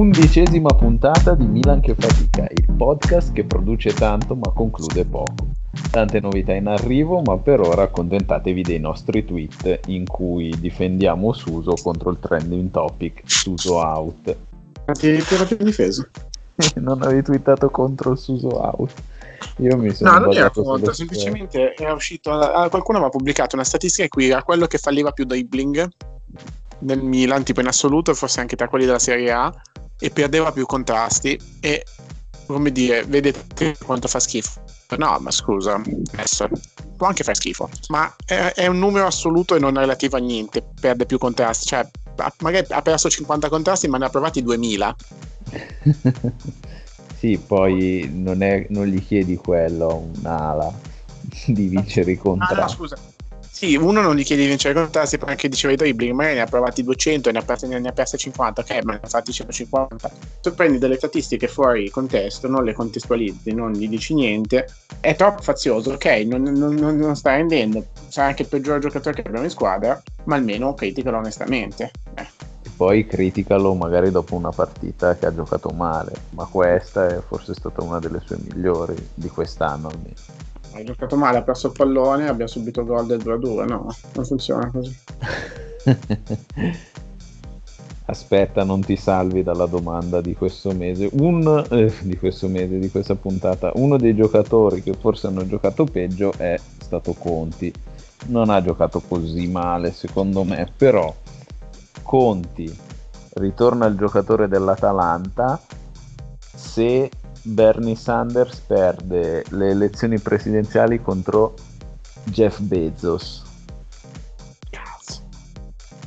Undicesima puntata di Milan che fatica, il podcast che produce tanto ma conclude poco. Tante novità in arrivo, ma per ora accontentatevi dei nostri tweet in cui difendiamo Suso contro il trending topic Suso out. Addirittura più difeso. non avevi twittato contro il Suso out. Io mi sono No, non era contro, semplicemente era uscito. Qualcuno aveva pubblicato una statistica in cui era quello che falliva più dribbling nel Milan, tipo in assoluto, forse anche tra quelli della Serie A, e perdeva più contrasti. E come dire, vedete quanto fa schifo. No, ma scusa, adesso può anche fare schifo, ma è, è, un numero assoluto e non relativo a niente. Perde più contrasti, cioè magari ha perso 50 contrasti, ma ne ha provati 2000. sì, poi non, è, non, gli chiedi quello un'ala di vincere i contrasti. Ah, no, scusa, sì, uno non gli chiede di vincere con tassi, poi anche diceva i dribbling, magari ne ha provati 200 e ne ha, persi, ne ha persi 50, ok, ma ne ha fatti 150. Tu prendi delle statistiche fuori contesto, non le contestualizzi, non gli dici niente, è troppo fazioso, ok, non, non, non sta rendendo, sarà anche il peggior giocatore che abbiamo in squadra, ma almeno criticalo onestamente. Eh. Poi criticalo magari dopo una partita che ha giocato male, ma questa è forse stata una delle sue migliori di quest'anno almeno hai giocato male, ha perso il pallone, abbiamo subito gol del 2-2. No, non funziona così. Aspetta, non ti salvi dalla domanda di questo mese. Un, eh, di questo mese, di questa puntata. Uno dei giocatori che forse hanno giocato peggio è stato Conti. Non ha giocato così male, secondo me, però Conti ritorna il giocatore dell'Atalanta se Bernie Sanders perde le elezioni presidenziali contro Jeff Bezos. Cazzo.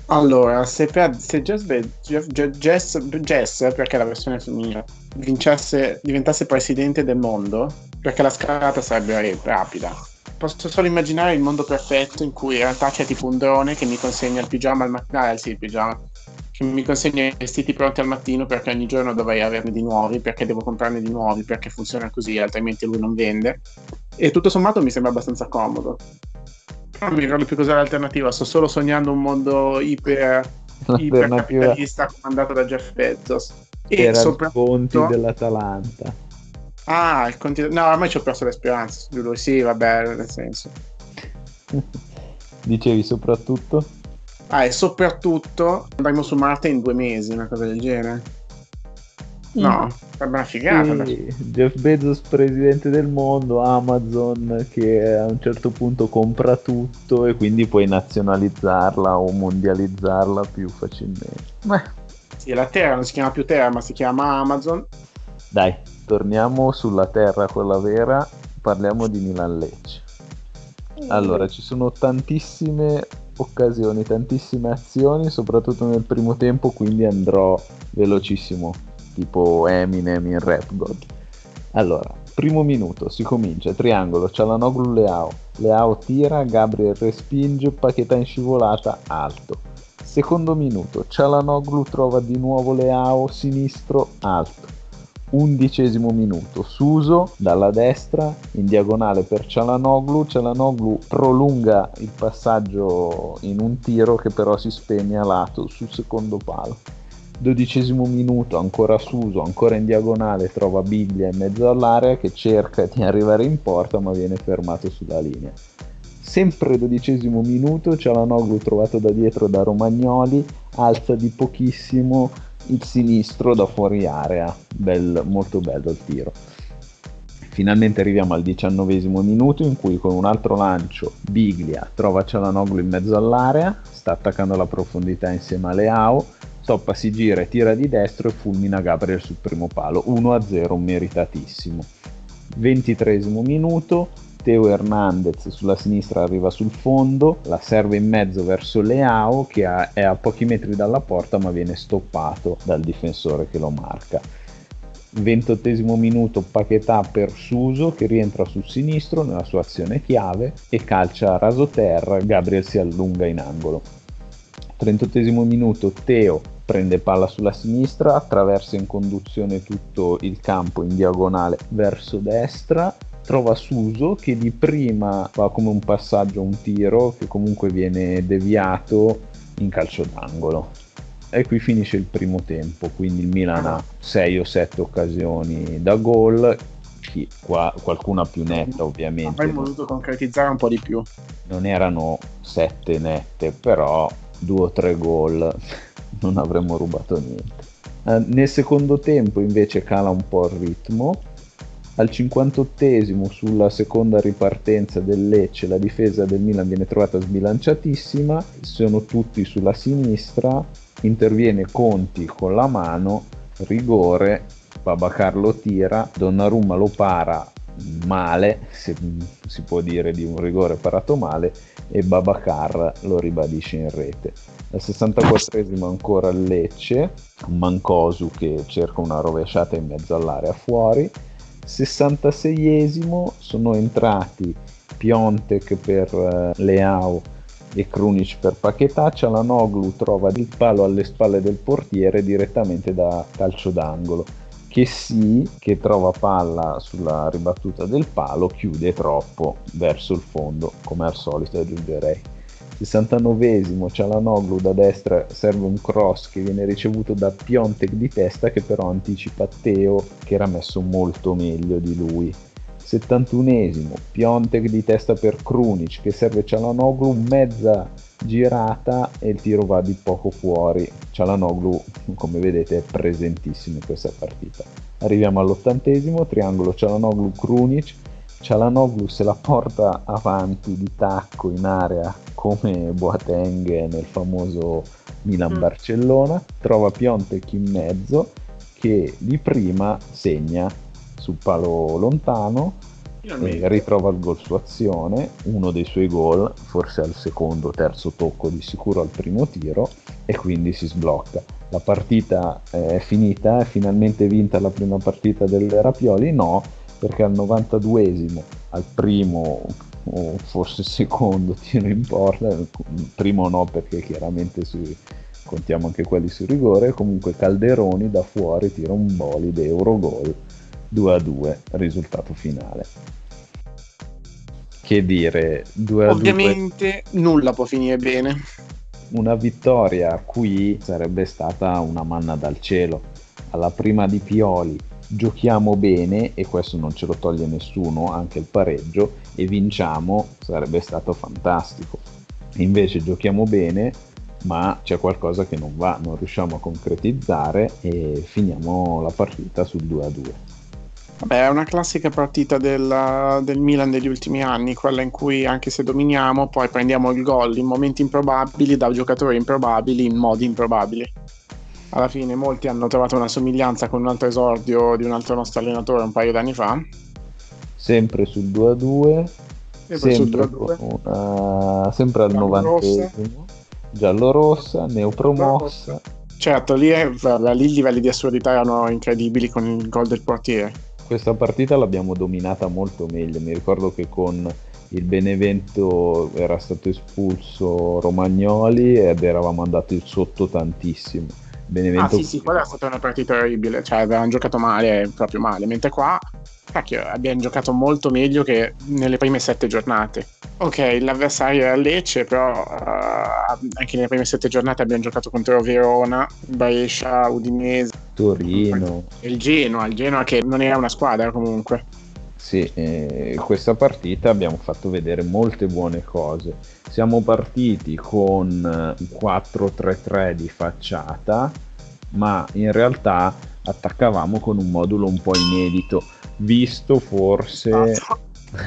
Allora, se, per, se Jess, Be- Jeff, Jess, Jess, perché la versione femminile, vincesse, diventasse presidente del mondo, perché la scalata sarebbe rapida. Posso solo immaginare il mondo perfetto in cui in realtà c'è tipo un drone che mi consegna il pigiama al mattino, ah, sì, il pigiama, che mi consegna i vestiti pronti al mattino perché ogni giorno dovrei averne di nuovi, perché devo comprarne di nuovi, perché funziona così, altrimenti lui non vende. E tutto sommato mi sembra abbastanza comodo. Non mi ricordo più cos'è l'alternativa, sto solo sognando un mondo iper, ipercapitalista comandato da Jeff Bezos. E Era soprattutto... Conti dell'Atalanta. Ah, il Conti... No, ormai ci ho perso le speranze su lui. Sì, vabbè, nel senso. Dicevi soprattutto? Ah, e soprattutto andremo su Marte in due mesi, una cosa del genere. No, sarebbe una figata. Sì, Jeff Bezos presidente del mondo, Amazon che a un certo punto compra tutto e quindi puoi nazionalizzarla o mondializzarla più facilmente. Beh. Sì, la Terra non si chiama più Terra ma si chiama Amazon. Dai, torniamo sulla Terra, quella vera, parliamo di Milan Lecce. Allora, ci sono tantissime occasioni, tantissime azioni, soprattutto nel primo tempo, quindi andrò velocissimo, tipo Eminem in Rap God. Allora, primo minuto, si comincia, triangolo, Cialanoglu Leao, Leao tira, Gabriel respinge, Paquetà in scivolata, alto. Secondo minuto, Cialanoglu trova di nuovo Leao, sinistro, alto undicesimo minuto, Suso dalla destra in diagonale per Cialanoglu, Cialanoglu prolunga il passaggio in un tiro che però si spegne a lato sul secondo palo. Dodicesimo minuto, ancora Suso, ancora in diagonale, trova Biglia in mezzo all'area che cerca di arrivare in porta ma viene fermato sulla linea. Sempre dodicesimo minuto, Cialanoglu trovato da dietro da Romagnoli, alza di pochissimo il sinistro da fuori area, Bel, molto bello il tiro. Finalmente arriviamo al diciannovesimo minuto in cui con un altro lancio Biglia trova Cialanoglu in mezzo all'area, sta attaccando la profondità insieme a Leao, Stoppa si gira tira di destro e fulmina Gabriel sul primo palo, 1-0 meritatissimo. Ventitresimo minuto, Teo Hernandez sulla sinistra arriva sul fondo, la serve in mezzo verso Leao che è a pochi metri dalla porta ma viene stoppato dal difensore che lo marca. 28 minuto Paquetà per Suso che rientra sul sinistro nella sua azione chiave e calcia a raso terra, Gabriel si allunga in angolo. 38 minuto Teo prende palla sulla sinistra, attraversa in conduzione tutto il campo in diagonale verso destra trova Suso che di prima fa come un passaggio, un tiro che comunque viene deviato in calcio d'angolo. e qui finisce il primo tempo, quindi il Milan ha 6 o 7 occasioni da gol, qua, qualcuna più netta ovviamente. Avremmo voluto concretizzare un po' di più. Non erano 7 nette, però 2 o 3 gol non avremmo rubato niente. Uh, nel secondo tempo invece cala un po' il ritmo. Al 58esimo sulla seconda ripartenza del Lecce la difesa del Milan viene trovata sbilanciatissima, sono tutti sulla sinistra, interviene Conti con la mano, rigore, Babacar lo tira, Donnarumma lo para male, se si può dire di un rigore parato male, e Babacar lo ribadisce in rete. Al 64esimo ancora Lecce, Mancosu che cerca una rovesciata in mezzo all'area fuori. 66esimo sono entrati Piontek per uh, Leao e Krunic per Paquetà, Cialanoglu trova il palo alle spalle del portiere direttamente da calcio d'angolo che sì, che trova palla sulla ribattuta del palo, chiude troppo verso il fondo, come al solito aggiungerei. 69esimo Cialanoglu da destra serve un cross che viene ricevuto da Piontek di testa che però anticipa Teo che era messo molto meglio di lui. 71esimo Piontek di testa per Krunic che serve Cialanoglu mezza girata e il tiro va di poco fuori. Cialanoglu come vedete è presentissimo in questa partita. Arriviamo all'ottantesimo triangolo Cialanoglu Krunic Cialanoglu se la porta avanti di tacco in area come Boateng nel famoso Milan-Barcellona, mm. trova Piontek in mezzo che di prima segna sul palo lontano, e ritrova il gol su azione, uno dei suoi gol, forse al secondo o terzo tocco di sicuro al primo tiro e quindi si sblocca. La partita è finita, è finalmente vinta la prima partita del Rapioli? No, perché al 92esimo, al primo o forse secondo tiro in porta, primo no perché chiaramente sui, contiamo anche quelli su rigore, comunque Calderoni da fuori tira un bolide Eurogol 2 a 2, risultato finale. Che dire, 2 a Ovviamente 2... nulla può finire bene. Una vittoria qui sarebbe stata una manna dal cielo. Alla prima di Pioli giochiamo bene e questo non ce lo toglie nessuno, anche il pareggio, e vinciamo, sarebbe stato fantastico. Invece giochiamo bene, ma c'è qualcosa che non va, non riusciamo a concretizzare e finiamo la partita sul 2 a 2. Vabbè, è una classica partita del, del, Milan degli ultimi anni, quella in cui anche se dominiamo, poi prendiamo il gol in momenti improbabili da giocatori improbabili in modi improbabili alla fine molti hanno trovato una somiglianza con un altro esordio di un altro nostro allenatore un paio d'anni fa. Sempre sul 2 a 2. Sempre, sempre, 2 una... sempre al novantesimo. Giallo-rossa, neopromossa. Certo, lì, lì i livelli di assurdità erano incredibili con il gol del portiere. Questa partita l'abbiamo dominata molto meglio. Mi ricordo che con il Benevento era stato espulso Romagnoli ed eravamo andati sotto tantissimo Benevento. Ah sì, sì, quella è stata una partita orribile, cioè avevano giocato male, proprio male, mentre qua, cacchio, abbiamo giocato molto meglio che nelle prime sette giornate. Ok, l'avversario era Lecce, però uh, anche nelle prime sette giornate abbiamo giocato contro Verona, Brescia, Udinese, Torino. E il Genoa, il Genoa che non era una squadra comunque. Sì, eh, questa partita abbiamo fatto vedere molte buone cose. Siamo partiti con un 4-3-3 di facciata, ma in realtà attaccavamo con un modulo un po' inedito, visto forse...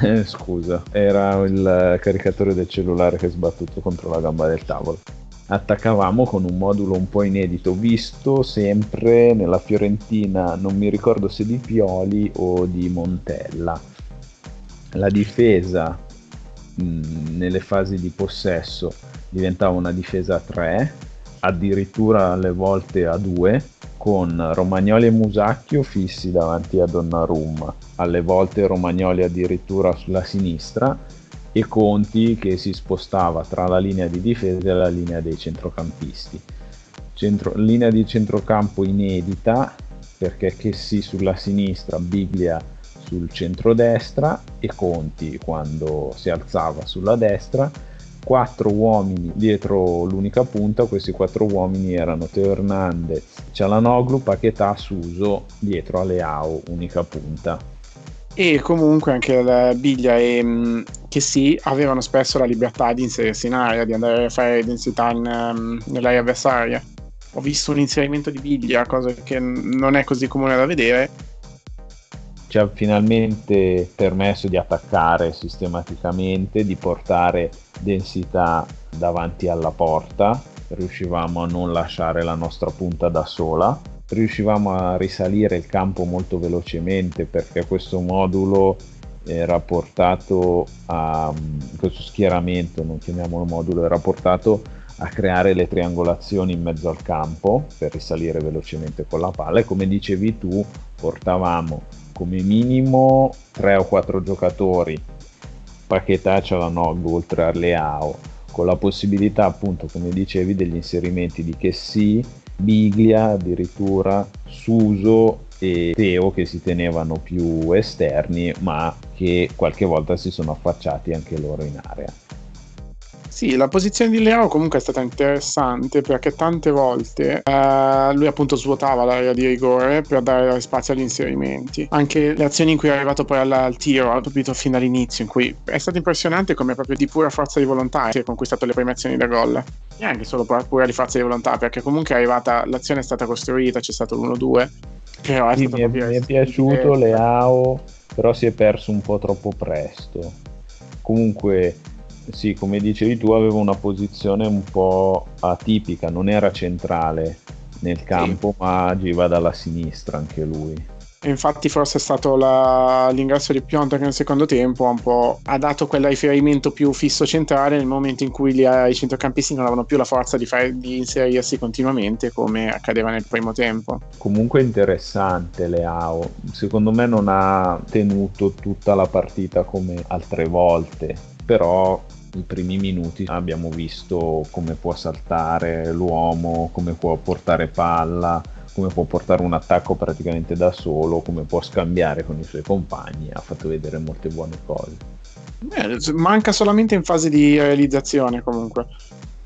Eh, scusa, era il caricatore del cellulare che è sbattuto contro la gamba del tavolo attaccavamo con un modulo un po' inedito, visto sempre nella Fiorentina, non mi ricordo se di Pioli o di Montella. La difesa mh, mm, nelle fasi di possesso diventava una difesa a 3, addirittura alle volte a 2, con Romagnoli e Musacchio fissi davanti a Donnarumma, alle volte Romagnoli addirittura sulla sinistra e Conti che si spostava tra la linea di difesa e la linea dei centrocampisti. Centro, linea di centrocampo inedita perché che sì sulla sinistra, Biglia sul centro-destra e Conti quando si alzava sulla destra quattro uomini dietro l'unica punta, questi quattro uomini erano Teo Hernandez, Cialanoglu, Paquetà, Suso dietro a Leao, unica punta. E comunque anche la Biglia e um, che sì, avevano spesso la libertà di inserirsi in area, di andare a fare densità in, um, nell'area avversaria. Ho visto un inserimento di Biglia, cosa che non è così comune da vedere, ci ha finalmente permesso di attaccare sistematicamente, di portare densità davanti alla porta, riuscivamo a non lasciare la nostra punta da sola, riuscivamo a risalire il campo molto velocemente perché questo modulo era portato a questo schieramento, non chiamiamolo modulo, era portato a creare le triangolazioni in mezzo al campo per risalire velocemente con la palla. E come dicevi tu portavamo come minimo 3 o 4 giocatori, Paquetà l'hanno oltre a Leao, con la possibilità appunto come dicevi degli inserimenti di Chessy, Biglia addirittura, Suso e Teo che si tenevano più esterni ma che qualche volta si sono affacciati anche loro in area. Sì, la posizione di Leao comunque è stata interessante perché tante volte eh, lui appunto svuotava l'area di rigore per dare spazio agli inserimenti. Anche le azioni in cui è arrivato poi al, al tiro, capito fin dall'inizio, in cui è stato impressionante come proprio di pura forza di volontà si è conquistato le prime azioni da gol. E anche solo pura di forza di volontà perché comunque è arrivata, l'azione è stata costruita, c'è stato l'1-2. È sì, mi, è, mi è piaciuto Leao, però si è perso un po' troppo presto. Comunque sì, come dicevi tu, aveva una posizione un po' atipica, non era centrale nel campo, sì. ma agiva dalla sinistra anche lui. Infatti forse è stato la... l'ingresso di Piontek nel secondo tempo ha dato quel riferimento più fisso centrale nel momento in cui gli, i centrocampisti non avevano più la forza di, fare, di inserirsi continuamente come accadeva nel primo tempo. Comunque interessante Leao, secondo me non ha tenuto tutta la partita come altre volte, però i primi minuti abbiamo visto come può saltare l'uomo, come può portare palla, come può portare un attacco praticamente da solo, come può scambiare con i suoi compagni, ha fatto vedere molte buone cose. Eh, manca solamente in fase di realizzazione comunque.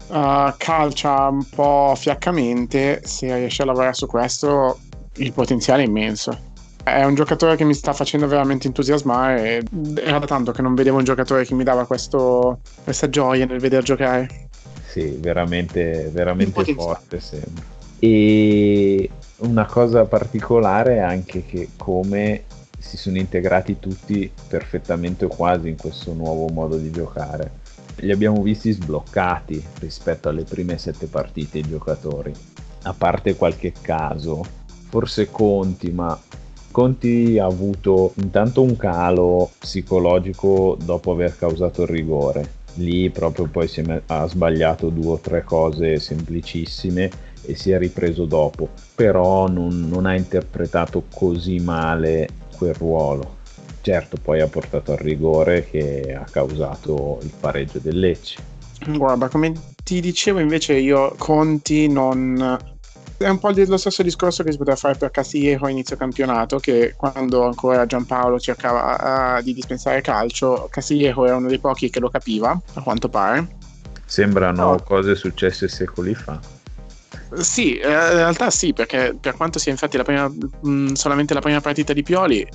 Uh, calcia un po' fiaccamente, se riesce a lavorare su questo il potenziale è immenso è un giocatore che mi sta facendo veramente entusiasmare. Era da tanto che non vedevo un giocatore che mi dava questo, questa gioia nel vedere giocare. Sì, veramente, veramente forte sembra. E una cosa particolare è anche che come si sono integrati tutti perfettamente o quasi in questo nuovo modo di giocare. Li abbiamo visti sbloccati rispetto alle prime sette partite i giocatori, a parte qualche caso, forse Conti, ma Conti ha avuto intanto un calo psicologico dopo aver causato il rigore. Lì proprio poi ha sbagliato due o tre cose semplicissime e si è ripreso dopo, però non, non ha interpretato così male quel ruolo. Certo, poi ha portato al rigore che ha causato il pareggio del Lecce. Guarda, come ti dicevo invece io Conti non, è un po' lo stesso discorso che si poteva fare per Castillejo a inizio campionato, che quando ancora Giampaolo cercava uh, di dispensare calcio, Castillejo era uno dei pochi che lo capiva, a quanto pare. Sembrano no. cose successe secoli fa. Sì, eh, in realtà sì, perché per quanto sia infatti la prima, mh, solamente la prima partita di Pioli,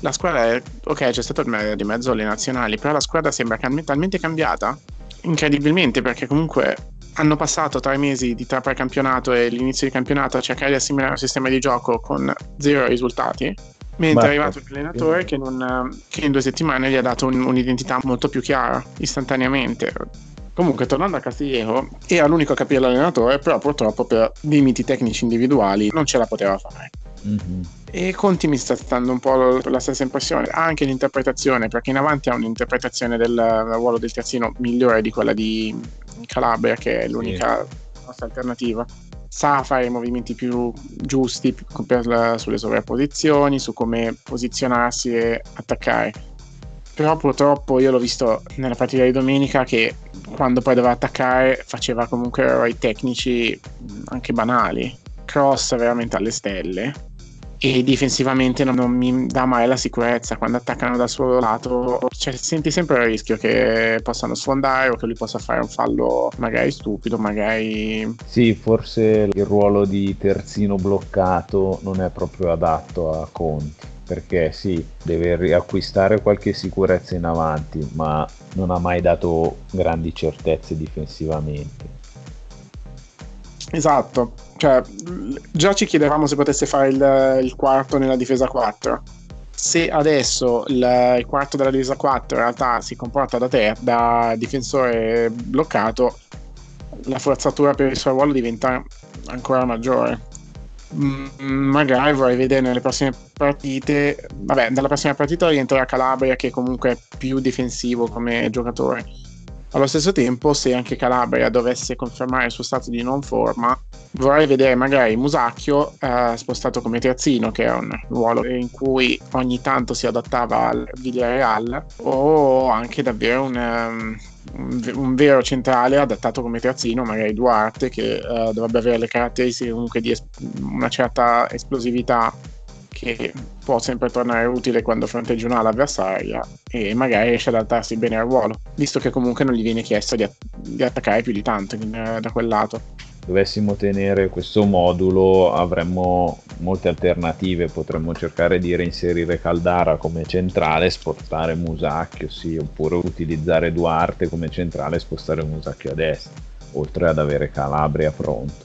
la squadra è... ok, c'è stato il di mezzo alle nazionali, però la squadra sembra cam- talmente cambiata, incredibilmente, perché comunque hanno passato tre mesi di tra campionato e l'inizio di campionato a cercare di assimilare un sistema di gioco con zero risultati. Mentre è arrivato l'allenatore che, non, che, in due settimane gli ha dato un, un'identità molto più chiara, istantaneamente. Comunque, tornando a Castillejo, era l'unico a capire l'allenatore, però purtroppo per limiti tecnici individuali non ce la poteva fare. Mm-hmm. E Conti mi sta dando un po' la stessa impressione, anche l'interpretazione, perché in avanti ha un'interpretazione del ruolo del terzino migliore di quella di, Calabria, che è l'unica sì. nostra alternativa. Sa fare i movimenti più giusti la, sulle sovrapposizioni, su come posizionarsi e attaccare. Però purtroppo io l'ho visto nella partita di domenica che quando poi doveva attaccare faceva comunque errori tecnici anche banali. Cross veramente alle stelle. e difensivamente non, non, mi dà mai la sicurezza quando attaccano dal suo lato cioè, senti sempre il rischio che possano sfondare o che lui possa fare un fallo magari stupido magari sì forse il ruolo di terzino bloccato non è proprio adatto a Conti perché sì deve riacquistare qualche sicurezza in avanti ma non ha mai dato grandi certezze difensivamente Esatto, cioè, già ci chiedevamo se potesse fare il, il quarto nella difesa 4. Se adesso il, il, quarto della difesa 4 in realtà si comporta da te, da difensore bloccato, la forzatura per il suo ruolo diventa ancora maggiore. Mm, magari vorrei vedere nelle prossime partite. Vabbè, dalla prossima partita rientrerà Calabria, che comunque è più difensivo come giocatore allo stesso tempo, se anche Calabria dovesse confermare il suo stato di non forma, vorrei vedere magari Musacchio eh, spostato come terzino, che è un ruolo in cui ogni tanto si adattava al Villarreal, o anche davvero un, um, un, vero centrale adattato come terzino, magari Duarte, che uh, dovrebbe avere le caratteristiche comunque di es- una certa esplosività che può sempre tornare utile quando fronteggia un'ala avversaria e magari riesce ad adattarsi bene al ruolo, visto che comunque non gli viene chiesto di, att- di attaccare più di tanto in, uh, da quel lato. Dovessimo tenere questo modulo avremmo molte alternative, potremmo cercare di reinserire Caldara come centrale, spostare Musacchio, sì, oppure utilizzare Duarte come centrale e spostare Musacchio a destra, oltre ad avere Calabria pronto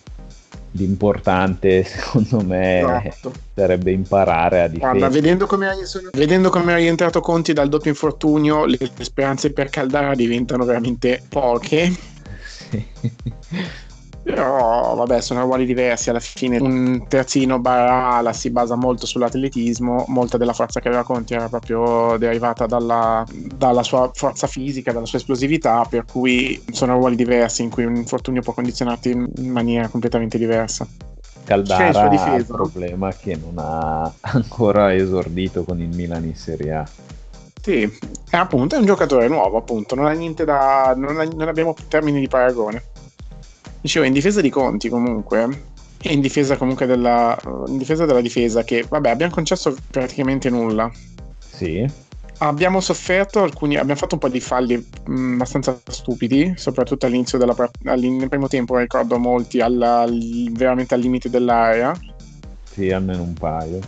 l'importante secondo me esatto. sarebbe imparare a difendere. Guarda, vedendo come, hai, vedendo come è rientrato Conti dal doppio infortunio, le, le speranze per Caldara diventano veramente poche. Sì. Però vabbè, sono ruoli diversi alla fine. Un terzino barala si basa molto sull'atletismo, molta della forza che aveva Conti era proprio derivata dalla, dalla sua forza fisica, dalla sua esplosività, per cui sono ruoli diversi in cui un infortunio può condizionarti in maniera completamente diversa. Caldara ha il problema che non ha ancora esordito con il Milan in Serie A. Sì, è appunto è un giocatore nuovo, appunto, non ha niente da. non, ha, non abbiamo termini di paragone. Dicevo, in difesa di Conti comunque, e in difesa comunque della, in difesa della difesa, che vabbè, abbiamo concesso praticamente nulla. Sì. Abbiamo sofferto alcuni, abbiamo fatto un po' di falli mh, mm, abbastanza stupidi, soprattutto all'inizio della nel primo tempo ricordo molti alla, al, veramente al limite dell'area. Sì, almeno un paio.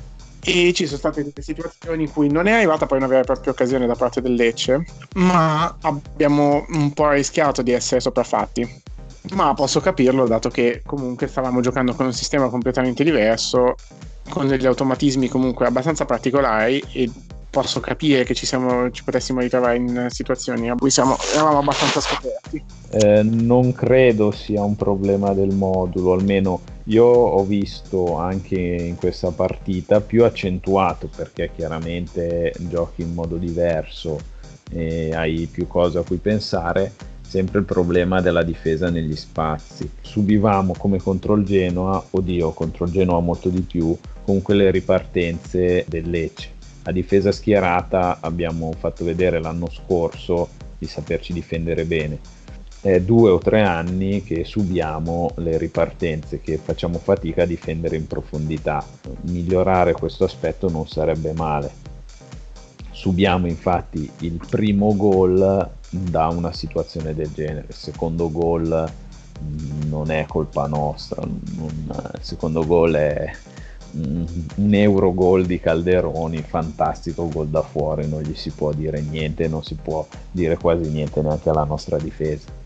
E ci sono state delle situazioni in cui non è arrivata poi una vera e propria occasione da parte del Lecce, ma abbiamo un po' rischiato di essere sopraffatti ma posso capirlo dato che comunque stavamo giocando con un sistema completamente diverso, con degli automatismi comunque abbastanza particolari e posso capire che ci, siamo, ci potessimo ritrovare in situazioni a cui siamo, eravamo abbastanza scoperti. Eh, non credo sia un problema del modulo, almeno io ho visto anche in questa partita più accentuato perché chiaramente giochi in modo diverso e hai più cose a cui pensare sempre il problema della difesa negli spazi. Subivamo come contro il Genoa, oddio, contro il Genoa molto di più, comunque le ripartenze del Lecce. A difesa schierata abbiamo fatto vedere l'anno scorso di saperci difendere bene. È due o tre anni che subiamo le ripartenze, che facciamo fatica a difendere in profondità. Migliorare questo aspetto non sarebbe male. Subiamo infatti il primo gol da una situazione del genere. Il secondo gol mm, non è colpa nostra, non, il secondo gol è un euro gol di Calderoni, fantastico gol da fuori, non gli si può dire niente, non si può dire quasi niente neanche alla nostra difesa.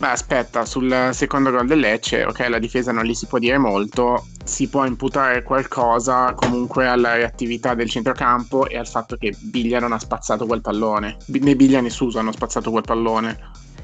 Beh, aspetta, sul secondo gol del Lecce, ok, la difesa non gli si può dire molto, si può imputare qualcosa comunque alla reattività del centrocampo e al fatto che Biglia non ha spazzato quel pallone. Né Biglia né Suso hanno spazzato quel pallone.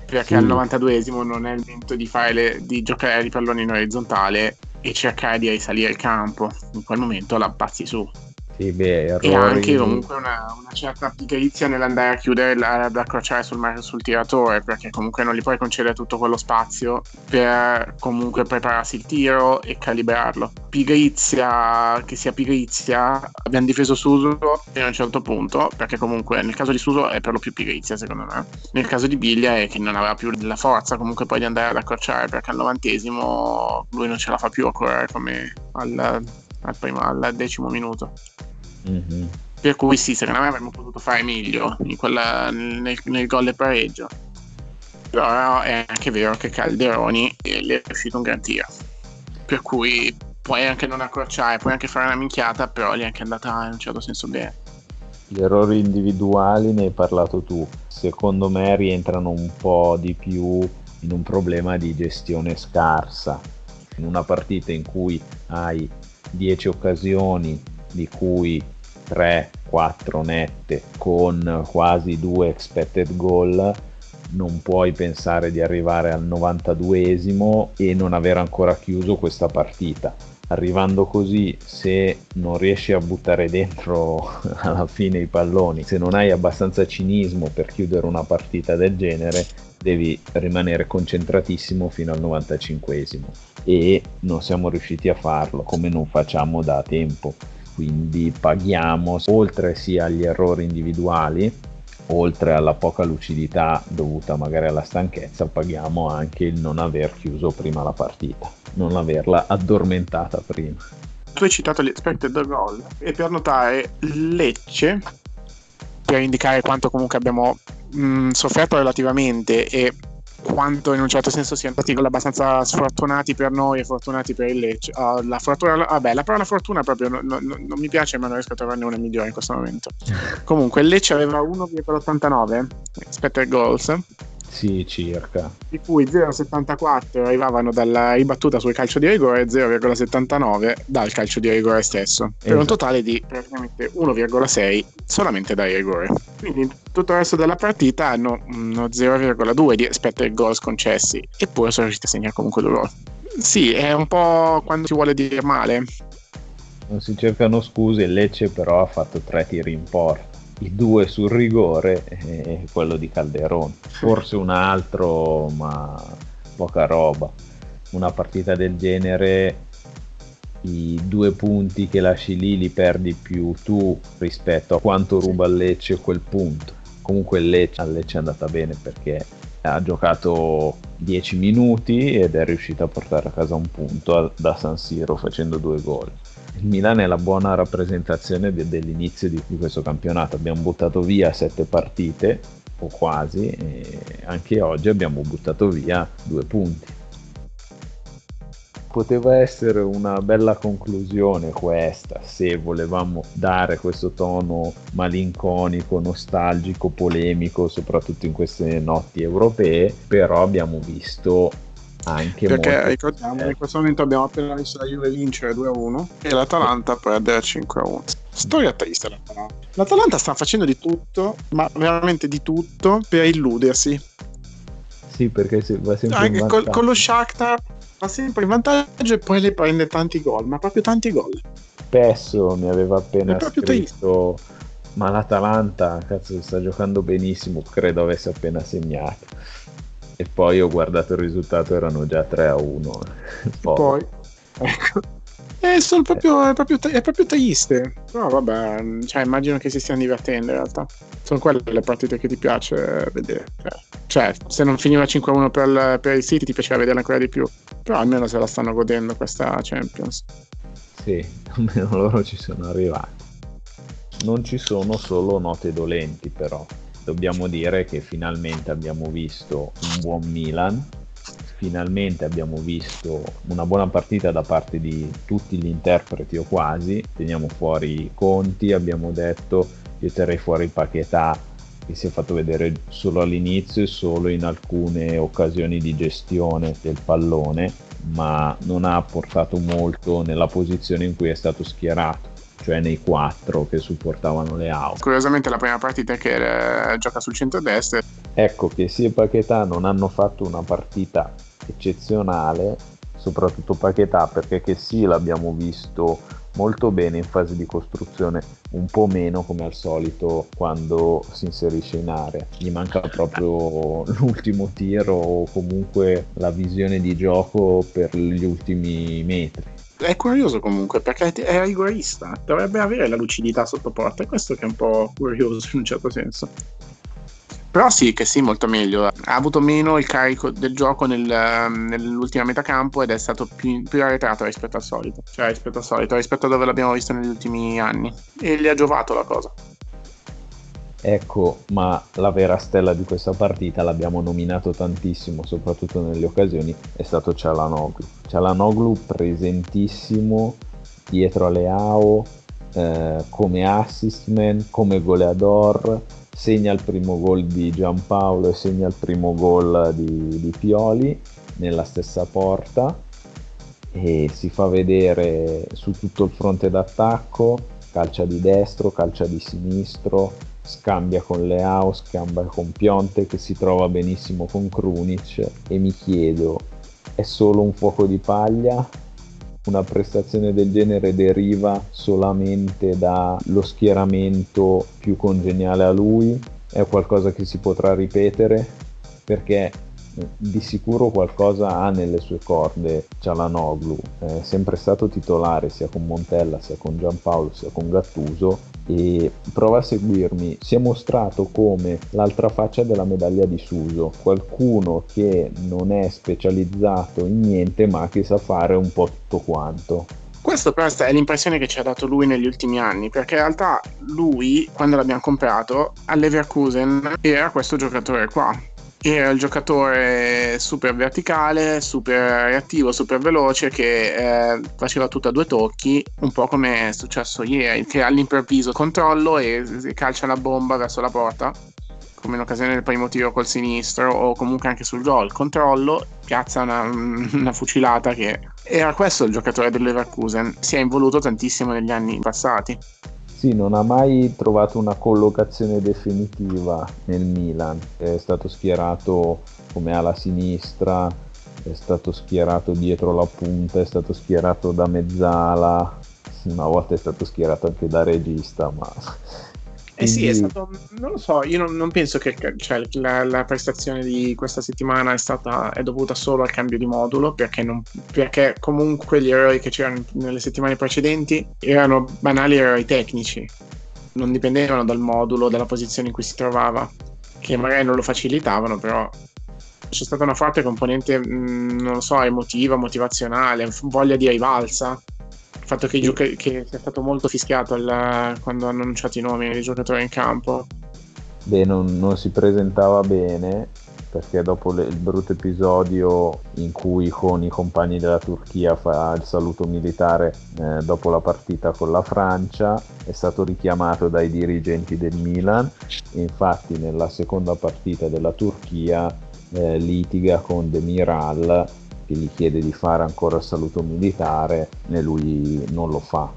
Perché sì. al 92esimo non è il momento di, le, di giocare i palloni in orizzontale e cercare di risalire il campo. In quel momento la passi su. Sì, beh. E anche comunque una, una certa pigrizia nell'andare a chiudere, ad accrociare sul, sul, tiratore, perché comunque non gli puoi concedere tutto quello spazio per comunque prepararsi il tiro e calibrarlo. Pigrizia, che sia pigrizia, abbiamo difeso Suso fino a un certo punto, perché comunque nel caso di Suso è per lo più pigrizia secondo me. Nel caso di Biglia è che non aveva più la forza comunque poi di andare ad accorciare, perché al novantesimo lui non ce la fa più a correre come al al, primo, al decimo minuto. Mm-hmm. Per cui sì, secondo me avremmo potuto fare meglio quella, nel, nel gol e pareggio. Però è anche vero che Calderoni le è uscito un gran tiro. Per cui puoi anche non accorciare, puoi anche fare una minchiata, però gli è anche andata in un certo senso bene. Gli errori individuali ne hai parlato tu. Secondo me rientrano un po' di più in un problema di gestione scarsa. In una partita in cui hai 10 occasioni, di cui 3-4 nette con quasi 2 expected goal, non puoi pensare di arrivare al 92esimo e non aver ancora chiuso questa partita. Arrivando così, se non riesci a buttare dentro alla fine i palloni, se non hai abbastanza cinismo per chiudere una partita del genere, devi rimanere concentratissimo fino al 95esimo e non siamo riusciti a farlo come non facciamo da tempo. Quindi paghiamo oltre sia agli errori individuali oltre alla poca lucidità dovuta magari alla stanchezza, paghiamo anche il non aver chiuso prima la partita, non averla addormentata prima. Tu hai citato gli expected goal e per notare Lecce, per indicare quanto comunque abbiamo mh, sofferto relativamente e quanto in un certo senso siano stati abbastanza sfortunati per noi e fortunati per il Lecce. Uh, la fortuna, vabbè, la parola fortuna proprio no, no, non mi piace, ma non riesco a trovarne una migliore in questo momento. Comunque, il Lecce aveva 1,89 expected goals sì, circa. Di cui 0,74 arrivavano dalla ribattuta sul calcio di rigore e 0,79 dal calcio di rigore stesso. Per esatto. un totale di praticamente 1,6 solamente dai rigore. Quindi tutto il resto della partita hanno uno 0,2 di expected goals concessi, eppure sono riusciti a segnare comunque due gol. Sì, è un po' quando si vuole dire male. Non si cercano scuse, Lecce però ha fatto tre tiri in porta i due sul rigore e quello di Calderone. Forse un altro, ma poca roba. Una partita del genere, i due punti che lasci lì li perdi più tu rispetto a quanto ruba il Lecce quel punto. Comunque il Lecce, al Lecce è andata bene perché ha giocato 10 minuti ed è riuscito a portare a casa un punto da San Siro facendo due gol il Milan è la buona rappresentazione de- dell'inizio di-, di questo campionato. Abbiamo buttato via sette partite, o quasi, e anche oggi abbiamo buttato via due punti. Poteva essere una bella conclusione questa se volevamo dare questo tono malinconico, nostalgico, polemico, soprattutto in queste notti europee, però abbiamo visto anche perché molto... ricordiamo che in questo momento abbiamo appena visto la Juve vincere 2-1 e l'Atalanta perdere 5-1 storia triste l'Atalanta. l'Atalanta sta facendo di tutto ma veramente di tutto per illudersi. Sì perché va sempre Anche in col, con lo Shakhtar va sempre in vantaggio e poi le prende tanti gol ma proprio tanti gol. Pesso mi aveva appena scritto triste. ma l'Atalanta cazzo sta giocando benissimo credo avesse appena segnato e poi ho guardato il risultato, erano già 3 a 1. poi, poi ecco. Eh, sono proprio, è, proprio, è proprio triste. Però vabbè, cioè, immagino che si stiano divertendo in realtà. Sono quelle le partite che ti piace vedere. Cioè, se non finiva 5-1 per, per il City ti piaceva vederla ancora di più. Però almeno se la stanno godendo questa Champions. Sì, almeno loro ci sono arrivati. Non ci sono solo note dolenti però dobbiamo dire che finalmente abbiamo visto un buon Milan, finalmente abbiamo visto una buona partita da parte di tutti gli interpreti o quasi, teniamo fuori Conti, abbiamo detto. Io terrei fuori Paquetà che si è fatto vedere solo all'inizio e solo in alcune occasioni di gestione del pallone, ma non ha portato molto nella posizione in cui è stato schierato cioè nei quattro che supportavano le auto. Curiosamente la prima partita che era, gioca sul centro-destra. Ecco che sia Paquetà non hanno fatto una partita eccezionale, soprattutto Paquetà perché che sì l'abbiamo visto molto bene in fase di costruzione, un po' meno come al solito quando si inserisce in area. Gli manca proprio l'ultimo tiro o comunque la visione di gioco per gli ultimi metri è curioso comunque perché è rigorista, dovrebbe avere la lucidità sotto porta, è questo che è un po' curioso in un certo senso. Però sì, che sì, molto meglio. Ha avuto meno il carico del gioco nel, nell'ultima metà campo ed è stato più, più, arretrato rispetto al solito. Cioè rispetto al solito, rispetto a dove l'abbiamo visto negli ultimi anni. E gli ha giovato la cosa. Ecco, ma la vera stella di questa partita l'abbiamo nominato tantissimo, soprattutto nelle occasioni, è stato Cialanoglu. Cialanoglu presentissimo dietro a Leao, eh, come assist man, come goleador, segna il primo gol di Giampaolo e segna il primo gol di, di Pioli nella stessa porta e si fa vedere su tutto il fronte d'attacco, calcia di destro, calcia di sinistro, scambia con Leao, scambia con Pionte che si trova benissimo con Krunic e mi chiedo, è solo un fuoco di paglia una prestazione del genere deriva solamente dallo schieramento più congeniale a lui? È qualcosa che si potrà ripetere? Perché di sicuro qualcosa ha nelle sue corde Cialanoglu, è sempre stato titolare sia con Montella, sia con Giampaolo, sia con Gattuso e prova a seguirmi, si è mostrato come l'altra faccia della medaglia di Suso, qualcuno che non è specializzato in niente ma che sa fare un po' tutto quanto. Questo però è l'impressione che ci ha dato lui negli ultimi anni, perché in realtà lui, quando l'abbiamo comprato, all'Everkusen era questo giocatore qua era il giocatore super verticale, super reattivo, super veloce che eh, faceva tutto a due tocchi, un po' come è successo ieri, che all'improvviso controllo e, calcia la bomba verso la porta, come in occasione del primo tiro col sinistro o comunque anche sul gol, controllo, piazza una, una fucilata che era questo il giocatore dell'Everkusen, si è involuto tantissimo negli anni passati. Sì, non ha mai trovato una collocazione definitiva nel Milan, è stato schierato come ala sinistra, è stato schierato dietro la punta, è stato schierato da mezzala, una volta è stato schierato anche da regista, ma eh sì, è stato, non lo so, io non, non penso che cioè, la, la, prestazione di questa settimana è, stata, è dovuta solo al cambio di modulo, perché, non, perché comunque gli errori che c'erano nelle settimane precedenti erano banali errori tecnici, non dipendevano dal modulo, dalla posizione in cui si trovava, che magari non lo facilitavano, però c'è stata una forte componente, mh, mm, non lo so, emotiva, motivazionale, voglia di rivalsa il fatto che, gioca- che sia stato molto fischiato alla... quando hanno annunciato i nomi dei giocatori in campo. Beh, non, non si presentava bene perché dopo le, il brutto episodio in cui con i compagni della Turchia fa il saluto militare eh, dopo la partita con la Francia è stato richiamato dai dirigenti del Milan infatti nella seconda partita della Turchia eh, litiga con Demiral che gli chiede di fare ancora il saluto militare e lui non lo fa.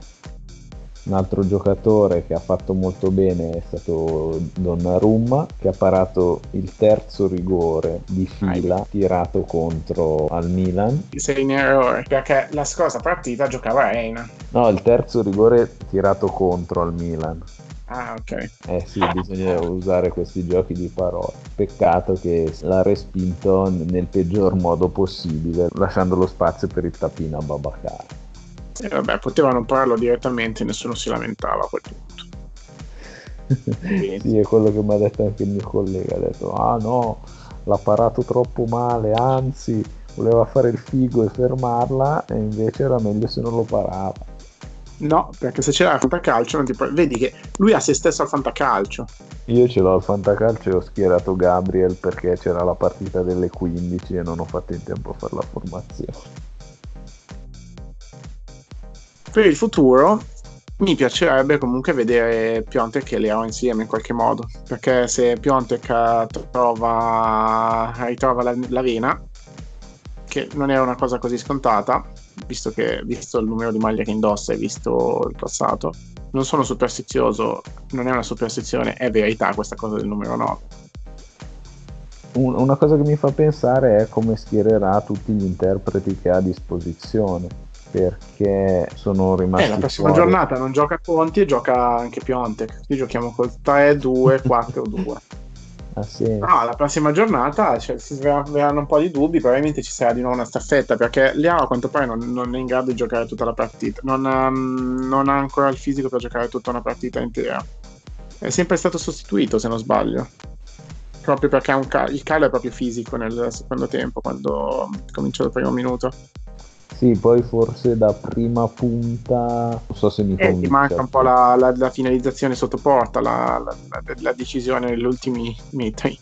Un altro giocatore che ha fatto molto bene è stato Donnarumma che ha parato il terzo rigore di fila tirato contro al Milan. Sei in errore perché la scorsa partita giocava Reina. No, il terzo rigore tirato contro al Milan. Ah, ok. Eh sì, bisogna usare questi giochi di parole. Peccato che l'ha respinto nel peggior modo possibile, lasciando lo spazio per il tapino a Babacar. E eh, vabbè, potevano parlarlo direttamente, nessuno si lamentava a quel punto. sì, è quello che mi ha detto anche il mio collega. Ha detto, ah no, l'ha parato troppo male, anzi, voleva fare il figo e fermarla, e invece era meglio se non lo parava. No, perché se c'era il fantacalcio non ti puoi... Vedi che lui ha se stesso al fantacalcio. Io ce l'ho al fantacalcio e ho schierato Gabriel perché c'era la partita delle 15 e non ho fatto in tempo a fare la formazione. Per il futuro mi piacerebbe comunque vedere Piontek e Leo insieme in qualche modo, perché se Piontek trova, ritrova la, la vena, che non è una cosa così scontata, visto, che, visto il numero di maglie che indossa e visto il passato. Non sono superstizioso, non è una superstizione, è verità questa cosa del numero 9. Una cosa che mi fa pensare è come schiererà tutti gli interpreti che ha a disposizione perché sono rimasti. Eh, la prossima fuori. giornata non gioca Conti e gioca anche Piontek. Qui giochiamo col 3-2, 4-2. Ah, sì. No, la prossima giornata cioè, si sveleranno un po' di dubbi, probabilmente ci sarà di nuovo una staffetta perché Leao a quanto pare non, non, è in grado di giocare tutta la partita, non, um, non, ha ancora il fisico per giocare tutta una partita intera. È sempre stato sostituito se non sbaglio. proprio perché cal- il calo è proprio fisico nel secondo tempo, quando comincia il primo minuto. Sì, poi forse da prima punta, non so se mi eh, convince. manca un po' la, la, la finalizzazione sotto porta, la, la, decisione negli ultimi metri.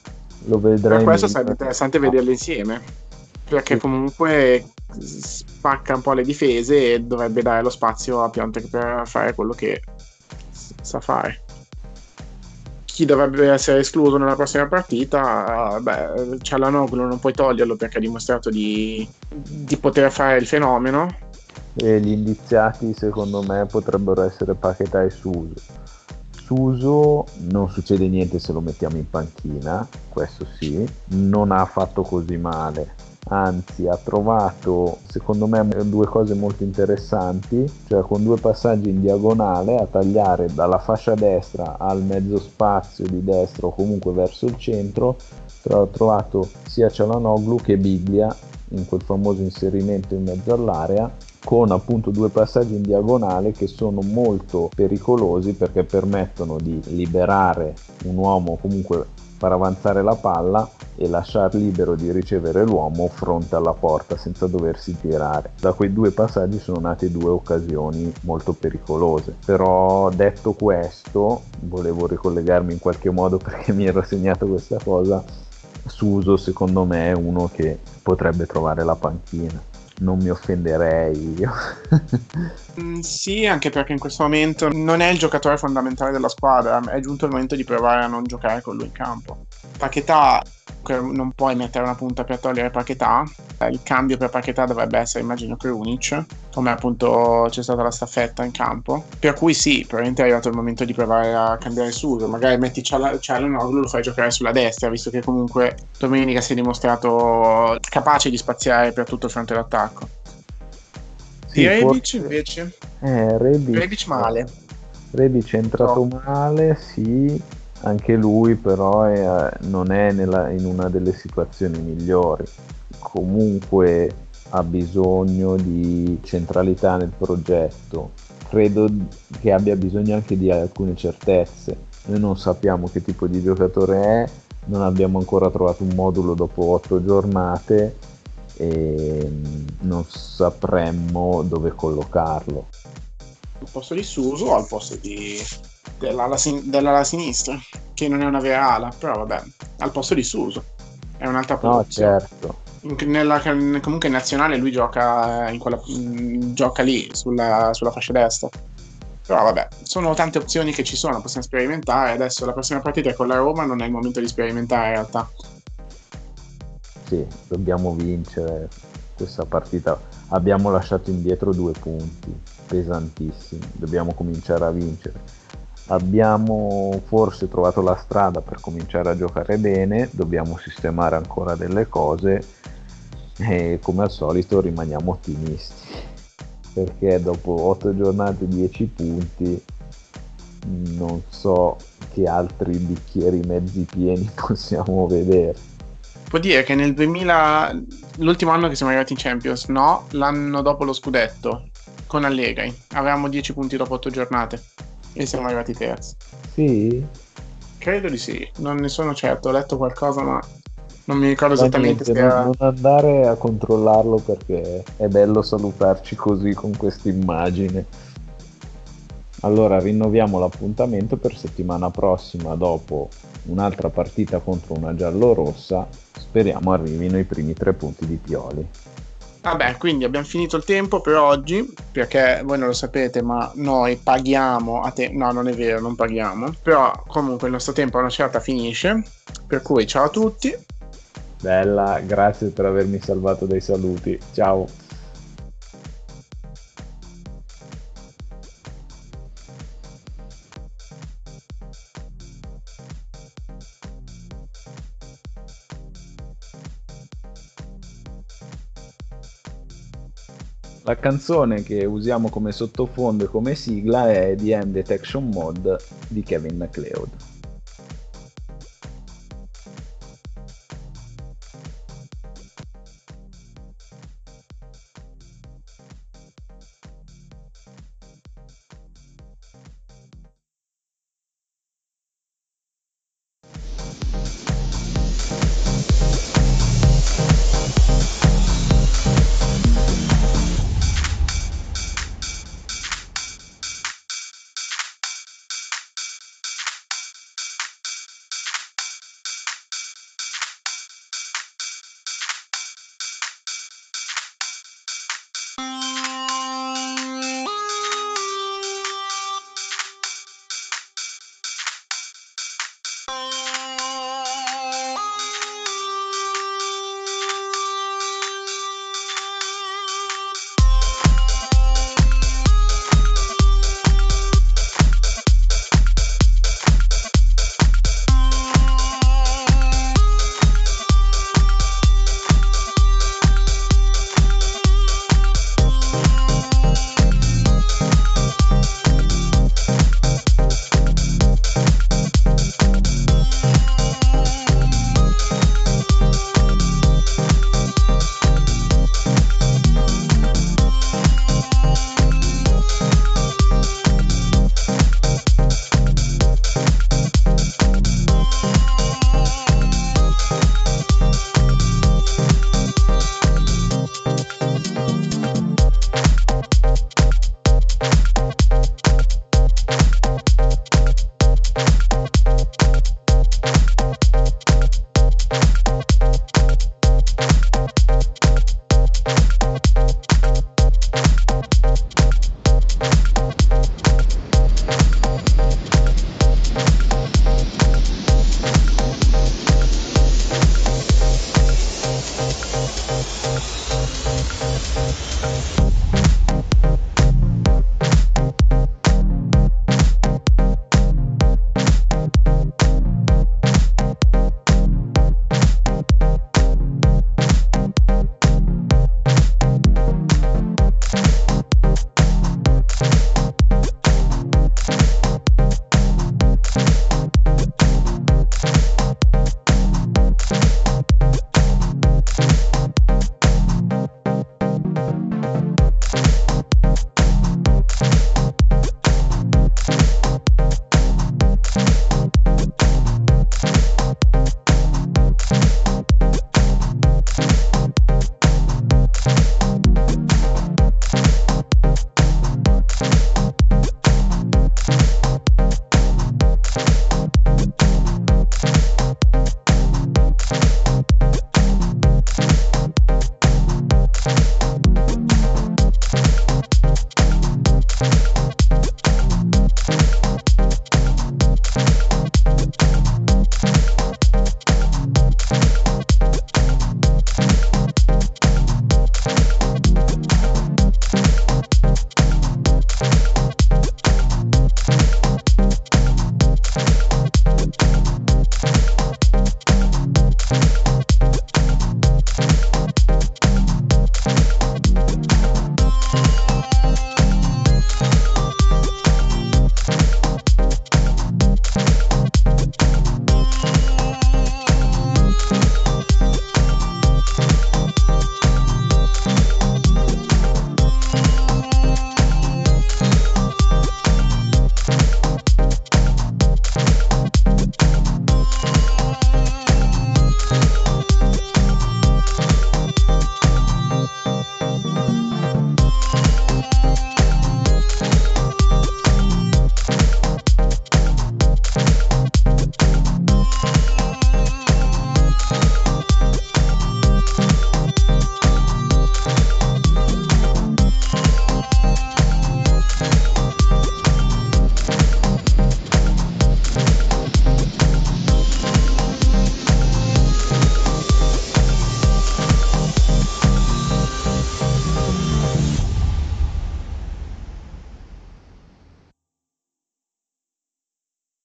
Lo vedrei. Per questo sarebbe interessante vederle insieme, perché sì. comunque spacca un po' le difese e dovrebbe dare lo spazio a Piontek per fare quello che sa fare chi dovrebbe essere escluso nella prossima partita, beh, Cialanoglu non puoi toglierlo perché ha dimostrato di, di poter fare il fenomeno. E gli indiziati secondo me potrebbero essere Paquetà e Suso. Suso non succede niente se lo mettiamo in panchina, questo sì, non ha fatto così male anzi ha trovato secondo me due cose molto interessanti, cioè con due passaggi in diagonale a tagliare dalla fascia destra al mezzo spazio di destra o comunque verso il centro, ho trovato sia Cialanoglu che Biglia in quel famoso inserimento in mezzo all'area con appunto due passaggi in diagonale che sono molto pericolosi perché permettono di liberare un uomo comunque far avanzare la palla e lasciar libero di ricevere l'uomo fronte alla porta senza doversi tirare. Da quei due passaggi sono nate due occasioni molto pericolose. Però detto questo, volevo ricollegarmi in qualche modo perché mi ero segnato questa cosa. Suso secondo me è uno che potrebbe trovare la panchina non mi offenderei io. mm, sì, anche perché in questo momento non è il giocatore fondamentale della squadra, è giunto il momento di provare a non giocare con lui in campo. Paquetà non puoi mettere una punta per togliere Paquetà. Il cambio per Paquetà dovrebbe essere, immagino, Krunic, come appunto c'è stata la staffetta in campo. Per cui sì, probabilmente è arrivato il momento di provare a cambiare suso. Magari metti Cialanoglu, lo fai giocare sulla destra, visto che comunque domenica si è dimostrato capace di spaziare per tutto il fronte d'attacco. Sì, Rebic forse... invece? Eh, Rebic... Rebic male. Rebic è entrato no. male, sì anche lui però è, eh, non è nella, in una delle situazioni migliori. Comunque ha bisogno di centralità nel progetto. Credo che abbia bisogno anche di alcune certezze. Noi non sappiamo che tipo di giocatore è, non abbiamo ancora trovato un modulo dopo otto giornate e non sapremmo dove collocarlo. Al posto di Suso al posto di dell'ala, sin- dell'ala sinistra, che non è una vera ala, però vabbè, al posto di Suso. È un'altra posizione. No, certo. In, nella, comunque in nazionale lui gioca, in quella, mh, gioca lì, sulla, sulla fascia destra. Però vabbè, sono tante opzioni che ci sono, possiamo sperimentare. Adesso la prossima partita è con la Roma, non è il momento di sperimentare in realtà. Sì, dobbiamo vincere questa partita. Abbiamo lasciato indietro due punti pesantissimi, dobbiamo cominciare a vincere abbiamo forse trovato la strada per cominciare a giocare bene, dobbiamo sistemare ancora delle cose e come al solito rimaniamo ottimisti perché dopo 8 giornate 10 punti non so che altri bicchieri mezzi pieni possiamo vedere. Può dire che nel 2000, l'ultimo anno che siamo arrivati in Champions, no, l'anno dopo lo scudetto con Allegri, avevamo 10 punti dopo 8 giornate e siamo arrivati terzi. Sì? Credo di sì, non ne sono certo, ho letto qualcosa ma non mi ricordo esattamente se era... non andare a controllarlo perché è bello salutarci così con questa immagine. Allora rinnoviamo l'appuntamento per settimana prossima dopo un'altra partita contro una giallo-rossa. Speriamo arrivino i primi tre punti di Pioli. Vabbè, quindi abbiamo finito il tempo per oggi, perché voi non lo sapete, ma noi paghiamo a te. No, non è vero, non paghiamo. Però comunque il nostro tempo a una certa finisce. Per cui ciao a tutti. Bella, grazie per avermi salvato dai saluti. Ciao. La canzone che usiamo come sottofondo e come sigla è The End Detection Mode di Kevin MacLeod.